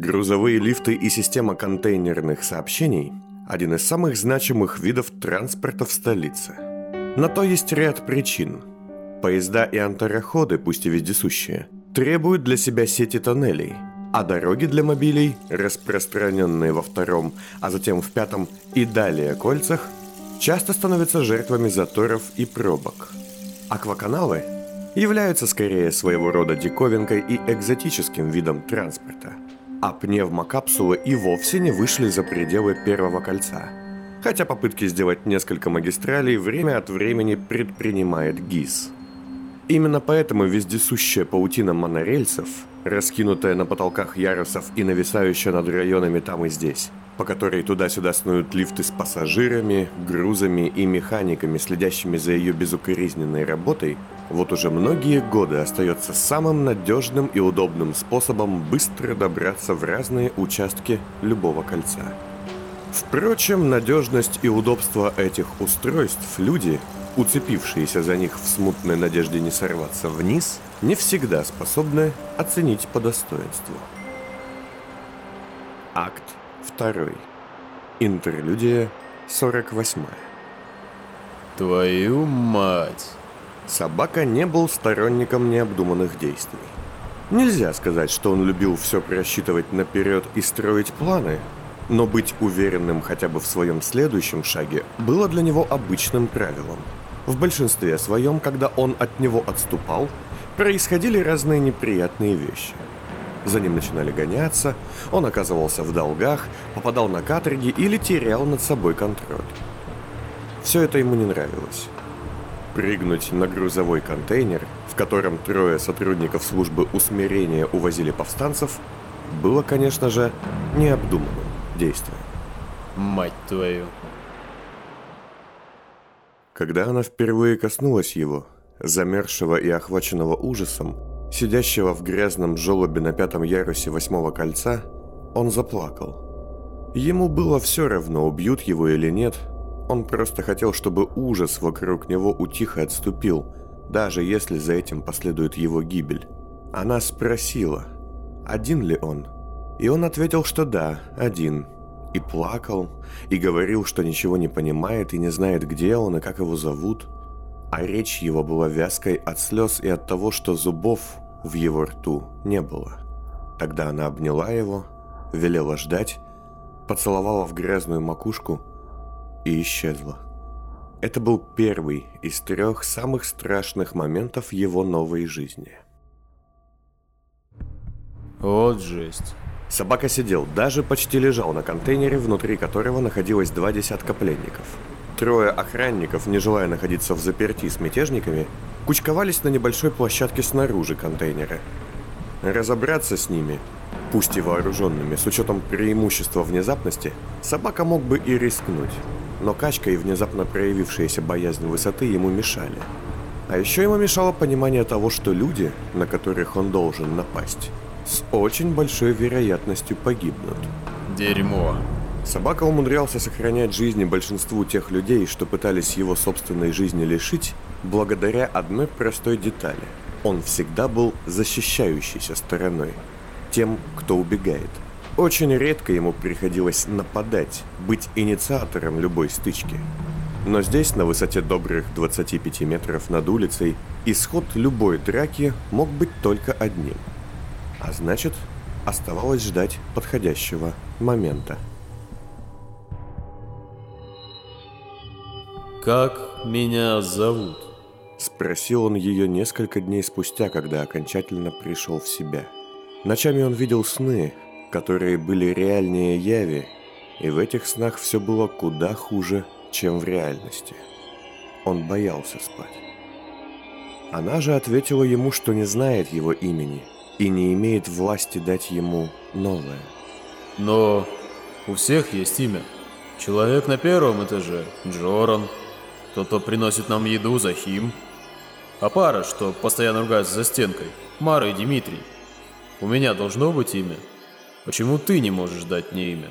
Грузовые лифты и система контейнерных сообщений – один из самых значимых видов транспорта в столице. На то есть ряд причин. Поезда и антароходы, пусть и вездесущие, требуют для себя сети тоннелей, а дороги для мобилей, распространенные во втором, а затем в пятом и далее кольцах, часто становятся жертвами заторов и пробок. Акваканалы являются скорее своего рода диковинкой и экзотическим видом транспорта, а пневмокапсулы и вовсе не вышли за пределы первого кольца. Хотя попытки сделать несколько магистралей время от времени предпринимает ГИС. Именно поэтому вездесущая паутина монорельсов, раскинутая на потолках ярусов и нависающая над районами там и здесь, по которой туда-сюда снуют лифты с пассажирами, грузами и механиками, следящими за ее безукоризненной работой, вот уже многие годы остается самым надежным и удобным способом быстро добраться в разные участки любого кольца. Впрочем, надежность и удобство этих устройств люди, уцепившиеся за них в смутной надежде не сорваться вниз, не всегда способны оценить по достоинству. Акт Второй. Интерлюдия 48. Твою мать. Собака не был сторонником необдуманных действий. Нельзя сказать, что он любил все просчитывать наперед и строить планы, но быть уверенным хотя бы в своем следующем шаге было для него обычным правилом. В большинстве своем, когда он от него отступал, происходили разные неприятные вещи – за ним начинали гоняться, он оказывался в долгах, попадал на каторги или терял над собой контроль. Все это ему не нравилось. Прыгнуть на грузовой контейнер, в котором трое сотрудников службы усмирения увозили повстанцев, было, конечно же, необдуманным действием. Мать твою. Когда она впервые коснулась его, замерзшего и охваченного ужасом, Сидящего в грязном желобе на пятом ярусе восьмого кольца, он заплакал. Ему было все равно, убьют его или нет. Он просто хотел, чтобы ужас вокруг него утих и отступил, даже если за этим последует его гибель. Она спросила, один ли он? И он ответил, что да, один. И плакал, и говорил, что ничего не понимает и не знает, где он и как его зовут – а речь его была вязкой от слез и от того, что зубов в его рту не было. Тогда она обняла его, велела ждать, поцеловала в грязную макушку и исчезла. Это был первый из трех самых страшных моментов его новой жизни. Вот жесть. Собака сидел, даже почти лежал на контейнере, внутри которого находилось два десятка пленников – Трое охранников, не желая находиться в заперти с мятежниками, кучковались на небольшой площадке снаружи контейнера. Разобраться с ними, пусть и вооруженными, с учетом преимущества внезапности, собака мог бы и рискнуть. Но качка и внезапно проявившаяся боязнь высоты ему мешали. А еще ему мешало понимание того, что люди, на которых он должен напасть, с очень большой вероятностью погибнут. Дерьмо. Собака умудрялся сохранять жизни большинству тех людей, что пытались его собственной жизни лишить, благодаря одной простой детали. Он всегда был защищающейся стороной, тем, кто убегает. Очень редко ему приходилось нападать, быть инициатором любой стычки. Но здесь, на высоте добрых 25 метров над улицей, исход любой драки мог быть только одним. А значит, оставалось ждать подходящего момента. «Как меня зовут?» Спросил он ее несколько дней спустя, когда окончательно пришел в себя. Ночами он видел сны, которые были реальнее яви, и в этих снах все было куда хуже, чем в реальности. Он боялся спать. Она же ответила ему, что не знает его имени и не имеет власти дать ему новое. Но у всех есть имя. Человек на первом этаже – Джоран – тот, кто приносит нам еду, Захим. А пара, что постоянно ругается за стенкой, Мара и Дмитрий. У меня должно быть имя. Почему ты не можешь дать мне имя?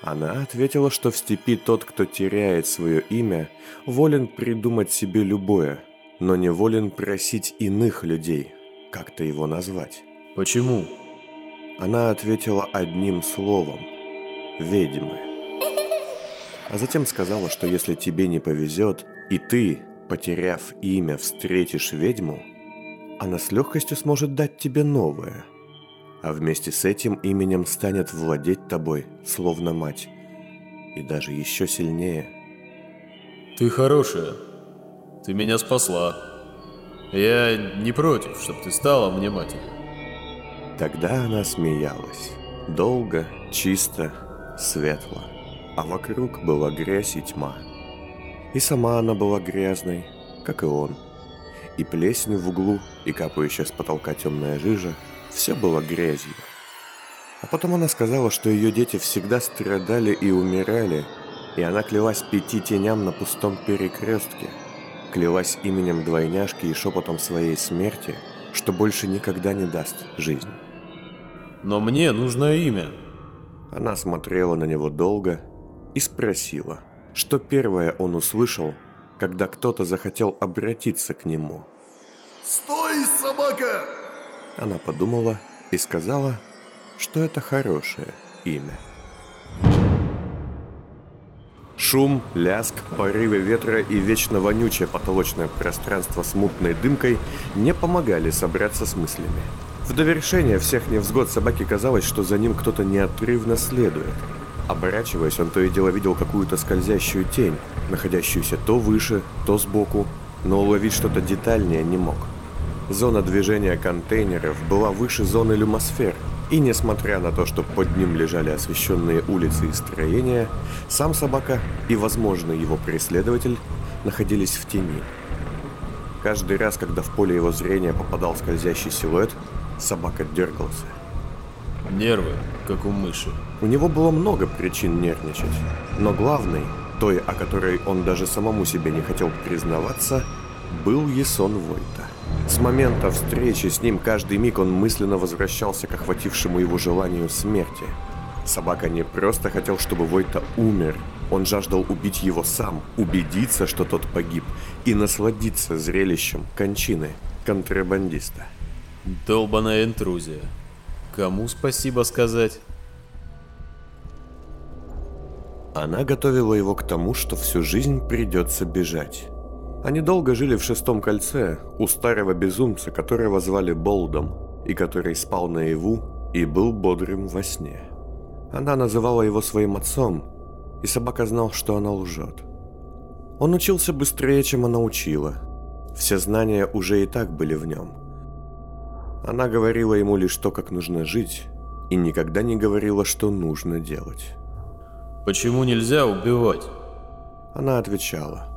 Она ответила, что в степи тот, кто теряет свое имя, волен придумать себе любое, но не волен просить иных людей как-то его назвать. Почему? Она ответила одним словом – «ведьмы». А затем сказала, что если тебе не повезет, и ты, потеряв имя, встретишь ведьму, она с легкостью сможет дать тебе новое. А вместе с этим именем станет владеть тобой, словно мать. И даже еще сильнее. Ты хорошая. Ты меня спасла. Я не против, чтобы ты стала мне матерью. Тогда она смеялась. Долго, чисто, светло. А вокруг была грязь и тьма. И сама она была грязной, как и он. И плесень в углу, и капающая с потолка темная жижа – все было грязью. А потом она сказала, что ее дети всегда страдали и умирали, и она клялась пяти теням на пустом перекрестке, клялась именем двойняшки и шепотом своей смерти, что больше никогда не даст жизнь. Но мне нужно имя. Она смотрела на него долго и спросила, что первое он услышал, когда кто-то захотел обратиться к нему. «Стой, собака!» Она подумала и сказала, что это хорошее имя. Шум, ляск, порывы ветра и вечно вонючее потолочное пространство с мутной дымкой не помогали собраться с мыслями. В довершение всех невзгод собаке казалось, что за ним кто-то неотрывно следует. Оборачиваясь, он то и дело видел какую-то скользящую тень, находящуюся то выше, то сбоку, но уловить что-то детальнее не мог. Зона движения контейнеров была выше зоны люмосфер, и несмотря на то, что под ним лежали освещенные улицы и строения, сам собака и, возможно, его преследователь находились в тени. Каждый раз, когда в поле его зрения попадал скользящий силуэт, собака дергался. Нервы, как у мыши. У него было много причин нервничать, но главной, той, о которой он даже самому себе не хотел признаваться, был Есон Войта. С момента встречи с ним каждый миг он мысленно возвращался к охватившему его желанию смерти. Собака не просто хотел, чтобы Войта умер, он жаждал убить его сам, убедиться, что тот погиб, и насладиться зрелищем кончины контрабандиста. Долбаная интрузия. Кому спасибо сказать? Она готовила его к тому, что всю жизнь придется бежать. Они долго жили в шестом кольце у старого безумца, которого звали Болдом, и который спал наяву и был бодрым во сне. Она называла его своим отцом, и собака знал, что она лжет. Он учился быстрее, чем она учила. Все знания уже и так были в нем. Она говорила ему лишь то, как нужно жить, и никогда не говорила, что нужно делать. Почему нельзя убивать? Она отвечала.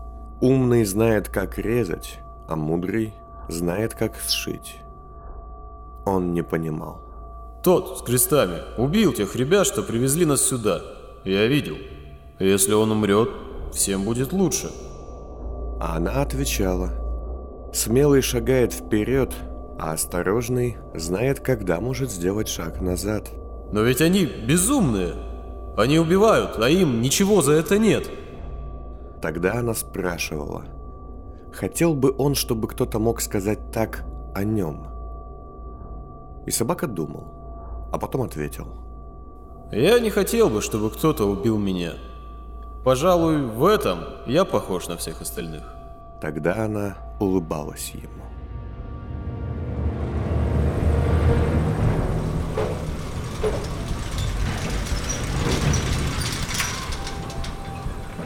Умный знает, как резать, а мудрый знает, как сшить. Он не понимал. Тот с крестами убил тех ребят, что привезли нас сюда. Я видел. Если он умрет, всем будет лучше. А она отвечала. Смелый шагает вперед, а осторожный знает, когда может сделать шаг назад. Но ведь они безумные. Они убивают, а им ничего за это нет. Тогда она спрашивала, хотел бы он, чтобы кто-то мог сказать так о нем. И собака думал, а потом ответил. Я не хотел бы, чтобы кто-то убил меня. Пожалуй, в этом я похож на всех остальных. Тогда она улыбалась ему.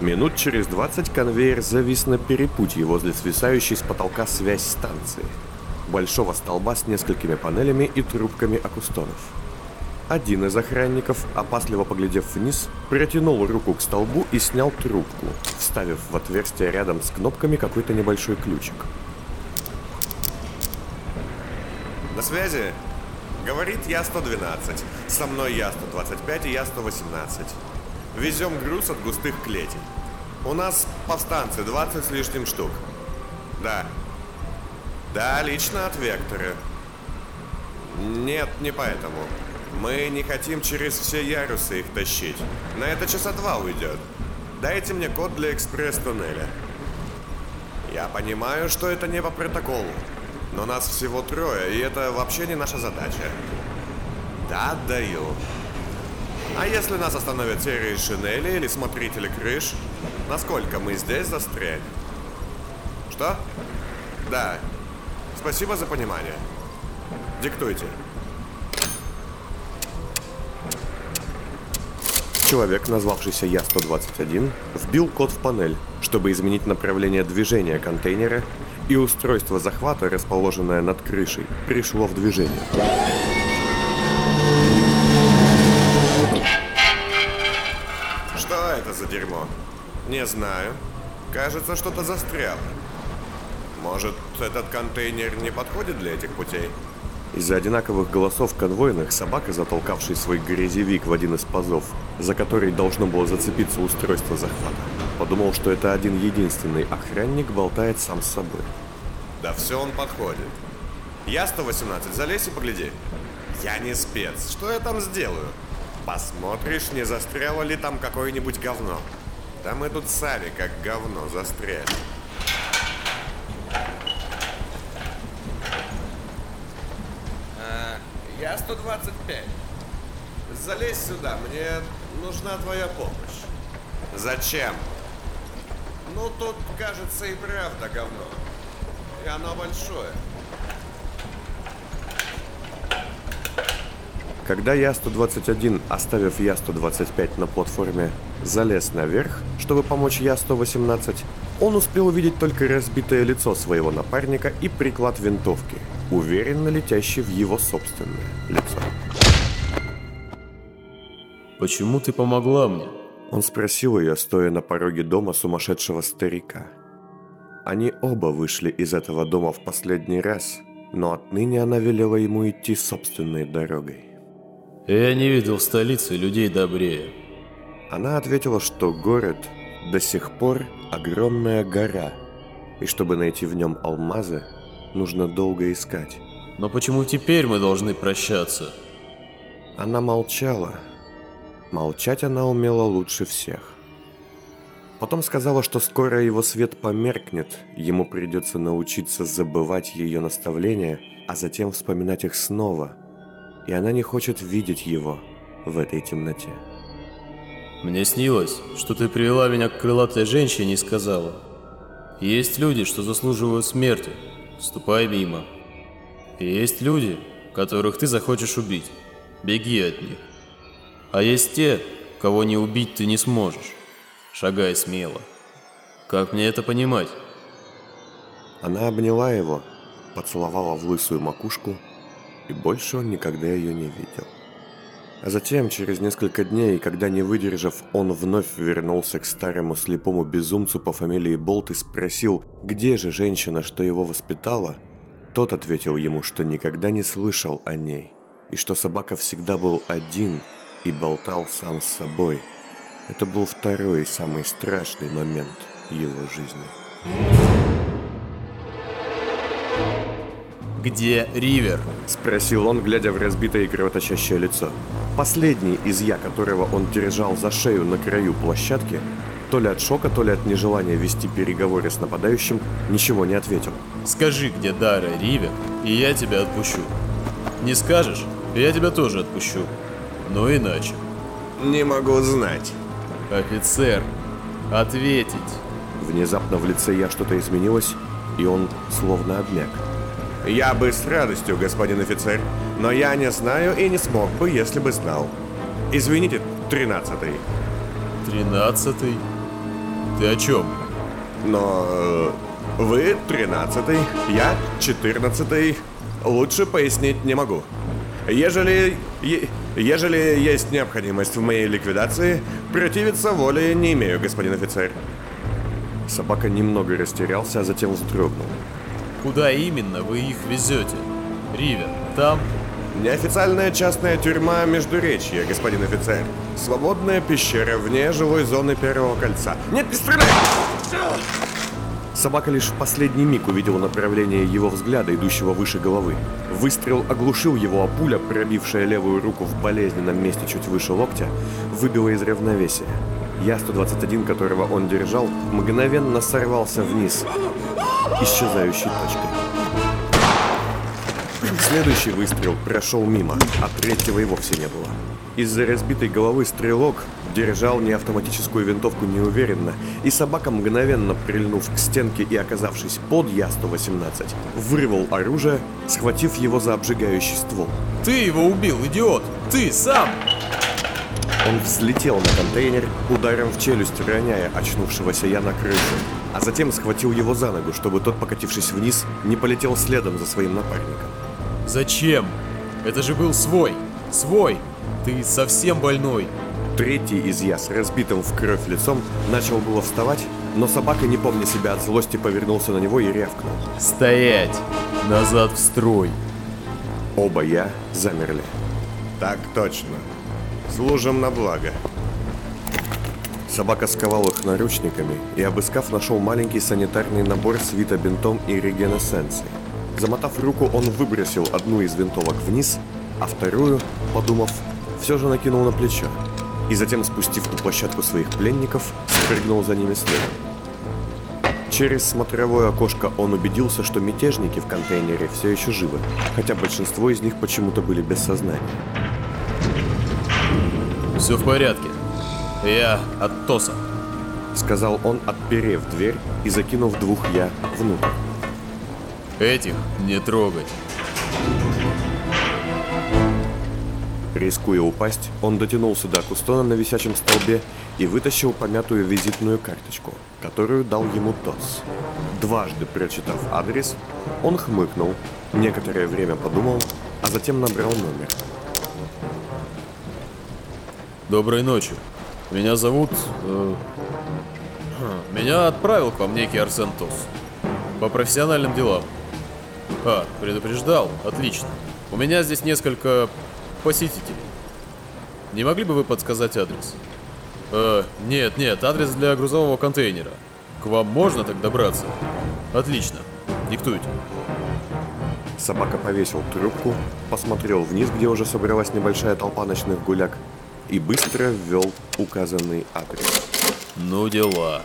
Минут через 20 конвейер завис на перепутье возле свисающей с потолка связь станции. Большого столба с несколькими панелями и трубками акустонов. Один из охранников, опасливо поглядев вниз, протянул руку к столбу и снял трубку, вставив в отверстие рядом с кнопками какой-то небольшой ключик. На связи. Говорит Я-112. Со мной Я-125 и Я-118. Везем груз от густых клетей. У нас повстанцы 20 с лишним штук. Да. Да, лично от Вектора. Нет, не поэтому. Мы не хотим через все ярусы их тащить. На это часа два уйдет. Дайте мне код для экспресс-туннеля. Я понимаю, что это не по протоколу. Но нас всего трое, и это вообще не наша задача. Да, отдаю. А если нас остановят серии шинели или смотрители крыш, насколько мы здесь застрянем? Что? Да. Спасибо за понимание. Диктуйте. Человек, назвавшийся Я-121, вбил код в панель, чтобы изменить направление движения контейнера, и устройство захвата, расположенное над крышей, пришло в движение. Что это за дерьмо? Не знаю. Кажется, что-то застряло. Может, этот контейнер не подходит для этих путей? Из-за одинаковых голосов конвойных собака, затолкавший свой грязевик в один из пазов, за который должно было зацепиться устройство захвата, подумал, что это один единственный охранник болтает сам с собой. Да все он подходит. Я 118, залезь и погляди. Я не спец, что я там сделаю? Посмотришь, не застряло ли там какое-нибудь говно. Да мы тут сами как говно застряли. А, я 125. Залезь сюда, мне нужна твоя помощь. Зачем? Ну, тут, кажется, и правда говно. И оно большое. Когда Я-121, оставив Я-125 на платформе, залез наверх, чтобы помочь Я-118, он успел увидеть только разбитое лицо своего напарника и приклад винтовки, уверенно летящий в его собственное лицо. Почему ты помогла мне? Он спросил ее, стоя на пороге дома сумасшедшего старика. Они оба вышли из этого дома в последний раз, но отныне она велела ему идти собственной дорогой. Я не видел в столице людей добрее. Она ответила, что город до сих пор огромная гора, и чтобы найти в нем алмазы, нужно долго искать. Но почему теперь мы должны прощаться? Она молчала. Молчать она умела лучше всех. Потом сказала, что скоро его свет померкнет, ему придется научиться забывать ее наставления, а затем вспоминать их снова. И она не хочет видеть его в этой темноте. Мне снилось, что ты привела меня к крылатой женщине и сказала, «Есть люди, что заслуживают смерти, ступай мимо. И есть люди, которых ты захочешь убить, беги от них. А есть те, кого не убить ты не сможешь, шагай смело. Как мне это понимать?» Она обняла его, поцеловала в лысую макушку, и больше он никогда ее не видел. А затем, через несколько дней, когда не выдержав, он вновь вернулся к старому слепому безумцу по фамилии Болт и спросил, где же женщина, что его воспитала, тот ответил ему, что никогда не слышал о ней, и что собака всегда был один и болтал сам с собой. Это был второй самый страшный момент его жизни. Где Ривер? Спросил он, глядя в разбитое и кровоточащее лицо. Последний из я, которого он держал за шею на краю площадки, то ли от шока, то ли от нежелания вести переговоры с нападающим, ничего не ответил. Скажи, где Дара Ривер, и я тебя отпущу. Не скажешь, я тебя тоже отпущу. Но иначе. Не могу знать. Офицер, ответить. Внезапно в лице я что-то изменилось, и он словно обмяк. Я бы с радостью, господин офицер, но я не знаю и не смог бы, если бы знал. Извините, тринадцатый. Тринадцатый? Ты о чем? Но э, вы тринадцатый, я четырнадцатый. Лучше пояснить не могу. Ежели, е, ежели есть необходимость в моей ликвидации, противиться воле не имею, господин офицер. Собака немного растерялся, а затем вздрогнул. Куда именно вы их везете? Ривер, там? Неофициальная частная тюрьма Междуречья, господин офицер. Свободная пещера вне жилой зоны Первого кольца. Нет, не стреляй! Собака лишь в последний миг увидела направление его взгляда, идущего выше головы. Выстрел оглушил его, а пуля, пробившая левую руку в болезненном месте чуть выше локтя, выбила из равновесия. Я-121, которого он держал, мгновенно сорвался вниз, исчезающей точкой. Следующий выстрел прошел мимо, а третьего и вовсе не было. Из-за разбитой головы стрелок держал неавтоматическую винтовку неуверенно, и собака, мгновенно прильнув к стенке и оказавшись под Я-118, вырвал оружие, схватив его за обжигающий ствол. Ты его убил, идиот! Ты сам! Он взлетел на контейнер, ударом в челюсть роняя очнувшегося я на крышу, а затем схватил его за ногу, чтобы тот, покатившись вниз, не полетел следом за своим напарником. Зачем? Это же был свой! Свой! Ты совсем больной! Третий из я с разбитым в кровь лицом начал было вставать, но собака, не помня себя от злости, повернулся на него и рявкнул. Стоять! Назад в строй! Оба я замерли. Так точно. Служим на благо. Собака сковал их наручниками и, обыскав, нашел маленький санитарный набор с витобинтом и регенесценцией. Замотав руку, он выбросил одну из винтовок вниз, а вторую, подумав, все же накинул на плечо. И затем, спустив на площадку своих пленников, спрыгнул за ними следом. Через смотровое окошко он убедился, что мятежники в контейнере все еще живы, хотя большинство из них почему-то были без сознания. Все в порядке. Я от Тоса. Сказал он, отперев дверь и закинув двух я внутрь. Этих не трогать. Рискуя упасть, он дотянулся до кустона на висячем столбе и вытащил помятую визитную карточку, которую дал ему Тос. Дважды прочитав адрес, он хмыкнул, некоторое время подумал, а затем набрал номер. Доброй ночи. Меня зовут... э, Меня отправил к вам некий Арсен Тос. По профессиональным делам. А, предупреждал? Отлично. У меня здесь несколько посетителей. Не могли бы вы подсказать адрес? Э, нет, нет, адрес для грузового контейнера. К вам можно так добраться? Отлично. Диктуйте. Собака повесил трубку, посмотрел вниз, где уже собралась небольшая толпа ночных гуляк, и быстро ввел указанный адрес. Ну дела.